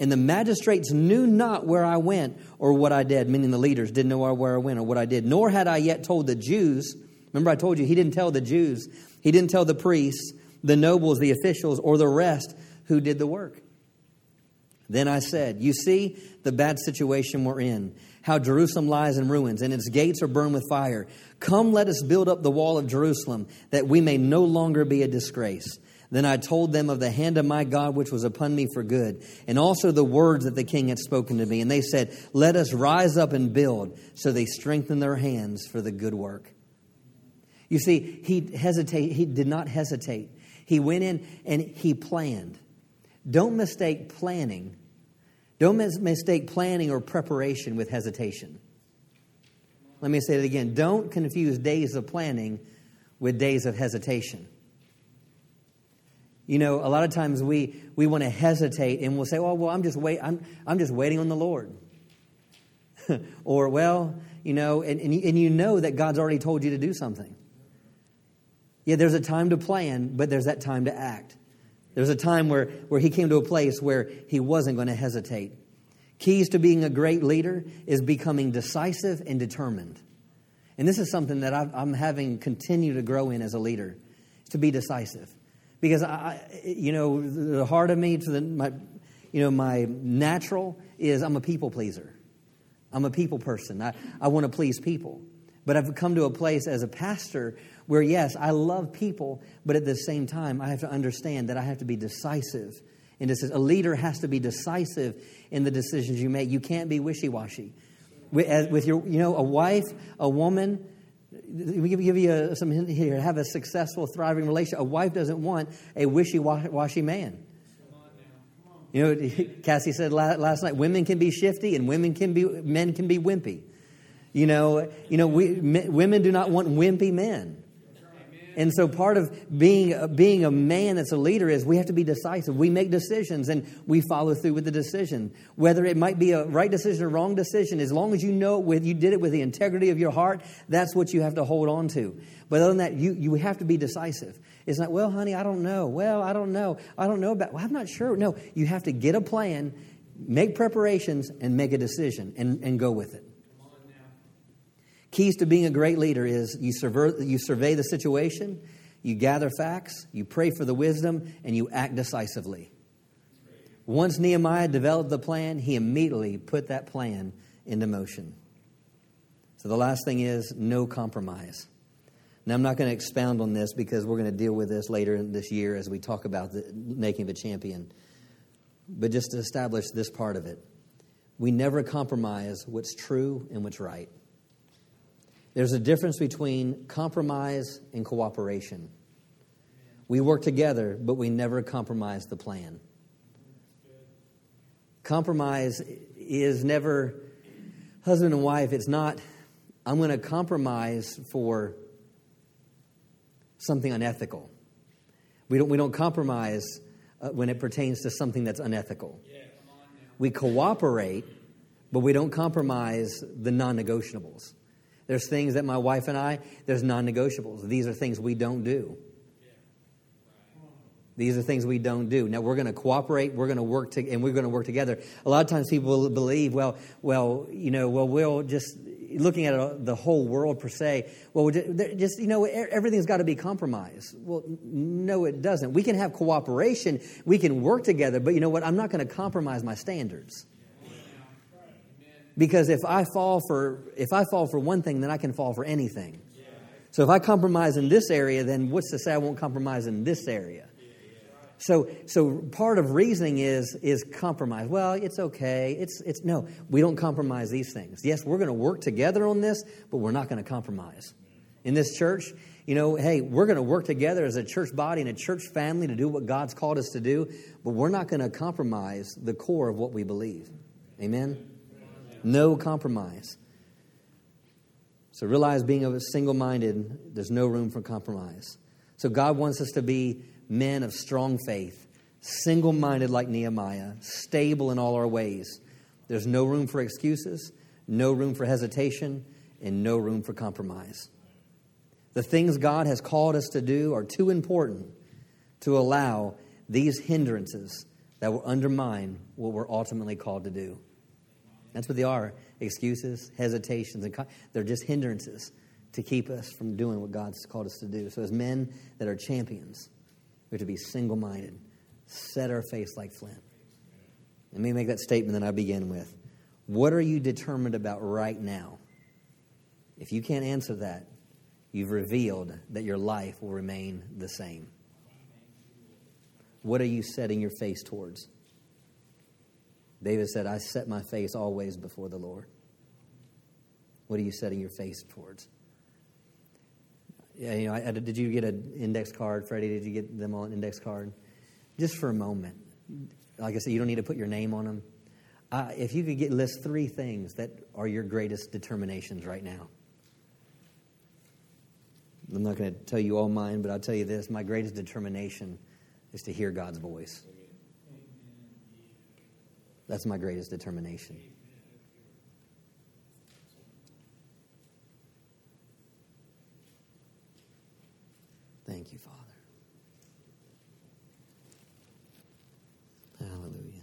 And the magistrates knew not where I went or what I did, meaning the leaders didn't know where I went or what I did, nor had I yet told the Jews. Remember, I told you he didn't tell the Jews, he didn't tell the priests, the nobles, the officials, or the rest who did the work. Then I said, You see the bad situation we're in, how Jerusalem lies in ruins, and its gates are burned with fire. Come, let us build up the wall of Jerusalem, that we may no longer be a disgrace. Then I told them of the hand of my God which was upon me for good, and also the words that the king had spoken to me. And they said, Let us rise up and build. So they strengthened their hands for the good work. You see, he hesitate, he did not hesitate. He went in and he planned. Don't mistake planning. Don't mis- mistake planning or preparation with hesitation. Let me say it again. Don't confuse days of planning with days of hesitation. You know, a lot of times we, we want to hesitate and we'll say, oh, well, I'm just, wait, I'm, I'm just waiting on the Lord. or, well, you know, and, and, and you know that God's already told you to do something. Yeah, there's a time to plan, but there's that time to act. There's a time where, where he came to a place where he wasn't going to hesitate. Keys to being a great leader is becoming decisive and determined. And this is something that i am having continue to grow in as a leader, to be decisive. Because I, you know, the heart of me to the my, you know, my natural is I'm a people pleaser. I'm a people person. I, I want to please people. But I've come to a place as a pastor where, yes, I love people, but at the same time, I have to understand that I have to be decisive. And this is, a leader has to be decisive in the decisions you make. You can't be wishy washy. With, your, you know, a wife, a woman, me give you a, some hint here. Have a successful, thriving relationship. A wife doesn't want a wishy washy man. You know, Cassie said last night, women can be shifty and women can be, men can be wimpy. You know, you know, we, women do not want wimpy men. And so part of being, being a man that's a leader is we have to be decisive. We make decisions and we follow through with the decision. Whether it might be a right decision or wrong decision, as long as you know with, you did it with the integrity of your heart, that's what you have to hold on to. But other than that, you, you have to be decisive. It's not, well, honey, I don't know. Well, I don't know. I don't know about, well, I'm not sure. No, you have to get a plan, make preparations, and make a decision and, and go with it. Keys to being a great leader is you, survey, you survey the situation, you gather facts, you pray for the wisdom, and you act decisively. Once Nehemiah developed the plan, he immediately put that plan into motion. So the last thing is no compromise. Now, I'm not going to expound on this because we're going to deal with this later in this year as we talk about the making of a champion. But just to establish this part of it, we never compromise what's true and what's right. There's a difference between compromise and cooperation. We work together, but we never compromise the plan. Compromise is never husband and wife. It's not, I'm going to compromise for something unethical. We don't, we don't compromise uh, when it pertains to something that's unethical. We cooperate, but we don't compromise the non negotiables. There's things that my wife and I, there's non negotiables. These are things we don't do. These are things we don't do. Now we're going to cooperate. We're going to work to, and we're going to work together. A lot of times people believe, well, well, you know, well, we'll just looking at uh, the whole world per se. Well, just you know, everything's got to be compromised. Well, no, it doesn't. We can have cooperation. We can work together. But you know what? I'm not going to compromise my standards. Because if I fall for if I fall for one thing, then I can fall for anything. So if I compromise in this area, then what's to say I won't compromise in this area? So, so part of reasoning is is compromise. Well, it's okay. It's it's no. We don't compromise these things. Yes, we're going to work together on this, but we're not going to compromise. In this church, you know, hey, we're going to work together as a church body and a church family to do what God's called us to do, but we're not going to compromise the core of what we believe. Amen. No compromise. So realize being single minded, there's no room for compromise. So God wants us to be men of strong faith, single minded like Nehemiah, stable in all our ways. There's no room for excuses, no room for hesitation, and no room for compromise. The things God has called us to do are too important to allow these hindrances that will undermine what we're ultimately called to do. That's what they are excuses, hesitations, and they're just hindrances to keep us from doing what God's called us to do. So, as men that are champions, we have to be single minded, set our face like flint. Let me make that statement that I begin with. What are you determined about right now? If you can't answer that, you've revealed that your life will remain the same. What are you setting your face towards? David said, I set my face always before the Lord. What are you setting your face towards? Yeah, you know, I, did you get an index card, Freddie? Did you get them all an index card? Just for a moment. Like I said, you don't need to put your name on them. Uh, if you could get list three things that are your greatest determinations right now. I'm not going to tell you all mine, but I'll tell you this: my greatest determination is to hear God's voice. That's my greatest determination. Thank you, Father. Hallelujah.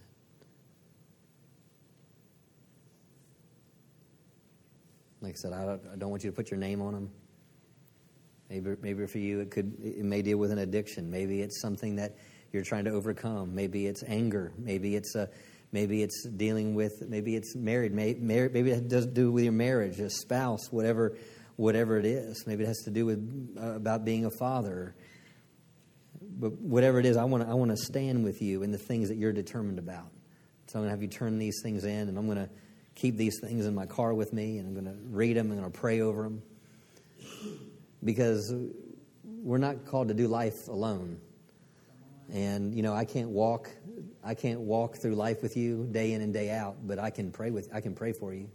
Like I said, I don't, want you to put your name on them. Maybe, maybe for you, it could it may deal with an addiction. Maybe it's something that you're trying to overcome. Maybe it's anger. Maybe it's a maybe it's dealing with maybe it's married. Maybe, it does do with your marriage, a spouse, whatever whatever it is. Maybe it has to do with uh, about being a father. But whatever it is, I want to I want to stand with you in the things that you're determined about. So I'm going to have you turn these things in, and I'm going to keep these things in my car with me, and I'm going to read them, and I'm going to pray over them because we're not called to do life alone. And you know, I can't walk I can't walk through life with you day in and day out, but I can pray with I can pray for you.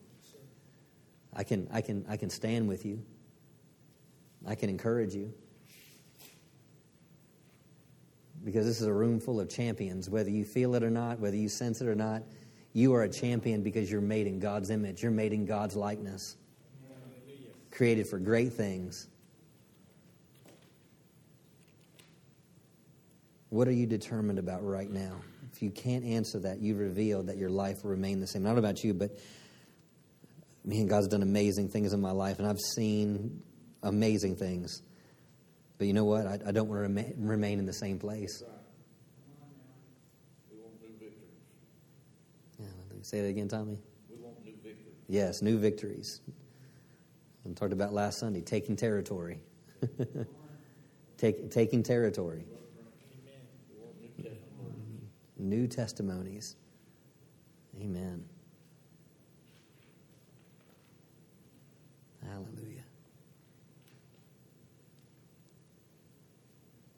I can I can I can stand with you. I can encourage you. Because this is a room full of champions, whether you feel it or not, whether you sense it or not, you are a champion because you're made in God's image. You're made in God's likeness. Created for great things. What are you determined about right now? If you can't answer that, you've revealed that your life will remain the same. Not about you, but man, God's done amazing things in my life, and I've seen amazing things. But you know what? I, I don't want to remain, remain in the same place. We want new victories. Yeah, let me say that again, Tommy. We want new victories. Yes, new victories. I talked about last Sunday, taking territory. Take, taking territory new testimonies. Amen. Hallelujah.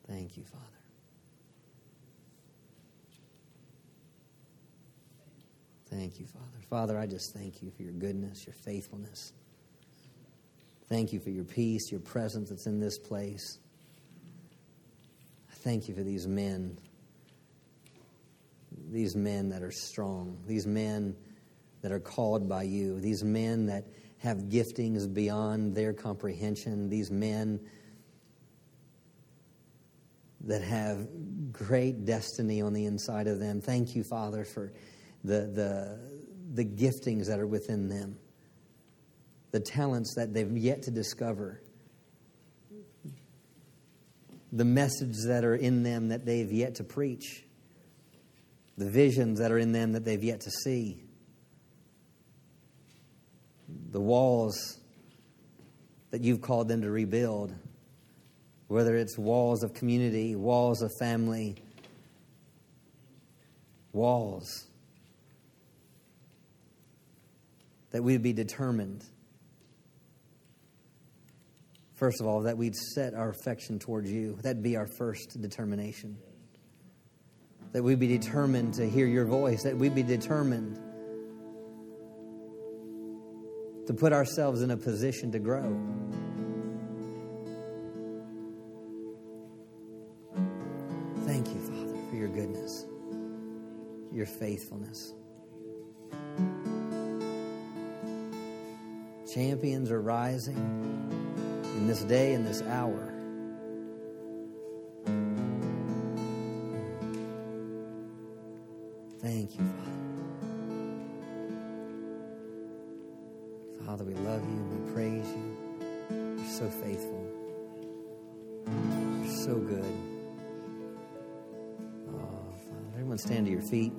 Thank you, Father. Thank you, Father. Father, I just thank you for your goodness, your faithfulness. Thank you for your peace, your presence that's in this place. I thank you for these men these men that are strong, these men that are called by you, these men that have giftings beyond their comprehension, these men that have great destiny on the inside of them. Thank you, Father, for the, the, the giftings that are within them, the talents that they've yet to discover, the messages that are in them that they've yet to preach the visions that are in them that they've yet to see, the walls that you've called them to rebuild, whether it's walls of community, walls of family, walls. That we'd be determined, first of all, that we'd set our affection towards you. That'd be our first determination that we be determined to hear your voice, that we be determined to put ourselves in a position to grow. Thank you, Father, for your goodness, your faithfulness. Champions are rising in this day and this hour. Thank you, Father. Father, we love you. and We praise you. You're so faithful. You're so good. Oh, Father. Everyone stand to your feet.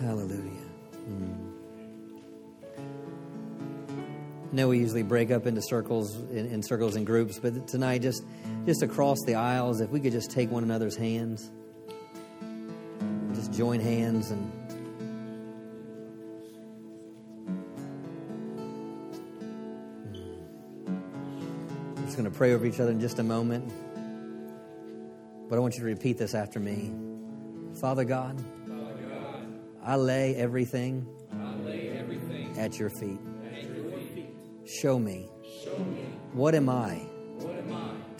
Hallelujah. Mm. I know we usually break up into circles in, in circles and groups, but tonight just just across the aisles, if we could just take one another's hands, just join hands and I'm just going to pray over each other in just a moment. But I want you to repeat this after me. Father God, I lay everything, at your feet. Show me. What am I,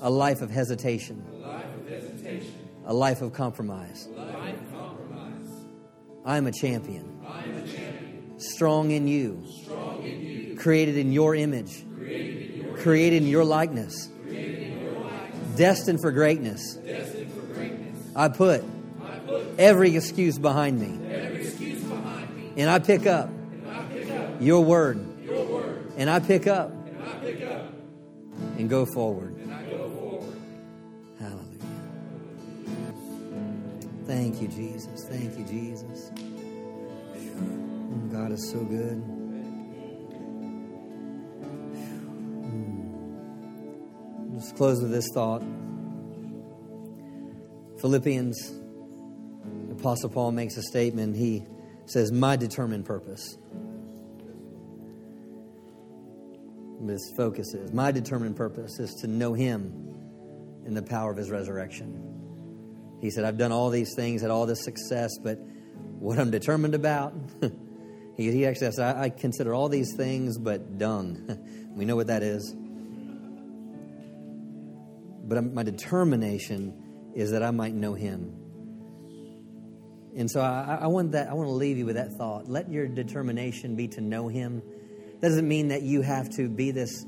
a life of hesitation, a life of compromise. I am a champion, strong in you, created in your image, created in your likeness, destined for greatness. I put every excuse behind me. And I pick up your word. And I pick up and go forward. Thank you, Jesus. Thank you, Jesus. Mm, God is so good. Mm. Let's close with this thought. Philippians, the Apostle Paul makes a statement. He says, My determined purpose. His focus is my determined purpose is to know Him in the power of His resurrection. He said, I've done all these things, had all this success, but what I'm determined about, he, he actually says, I, I consider all these things but dung. we know what that is. But my determination is that I might know Him. And so I, I, want that. I want to leave you with that thought. Let your determination be to know Him. That doesn't mean that you have to be this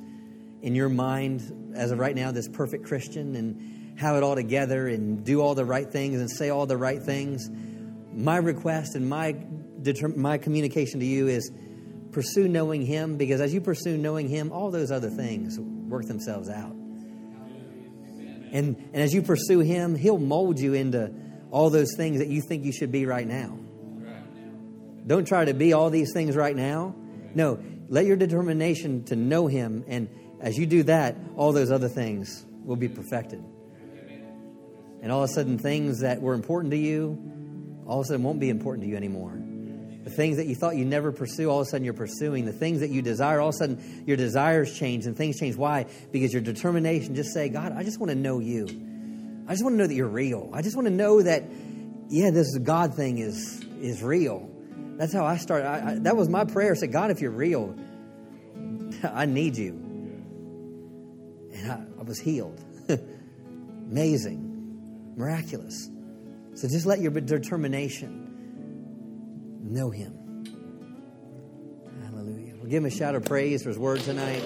in your mind as of right now, this perfect Christian and have it all together and do all the right things and say all the right things. My request and my my communication to you is pursue knowing Him because as you pursue knowing Him, all those other things work themselves out. And, and as you pursue Him, He'll mold you into all those things that you think you should be right now. Don't try to be all these things right now. No, let your determination to know Him, and as you do that, all those other things will be perfected. And all of a sudden, things that were important to you, all of a sudden won't be important to you anymore. The things that you thought you never pursue, all of a sudden you're pursuing. The things that you desire, all of a sudden your desires change and things change. Why? Because your determination just say, God, I just want to know you. I just want to know that you're real. I just want to know that, yeah, this God thing is is real. That's how I started. I, I, that was my prayer. I said, God, if you're real, I need you. And I, I was healed. Amazing, miraculous. So just let your determination know Him. Hallelujah. We'll give Him a shout of praise for His word tonight.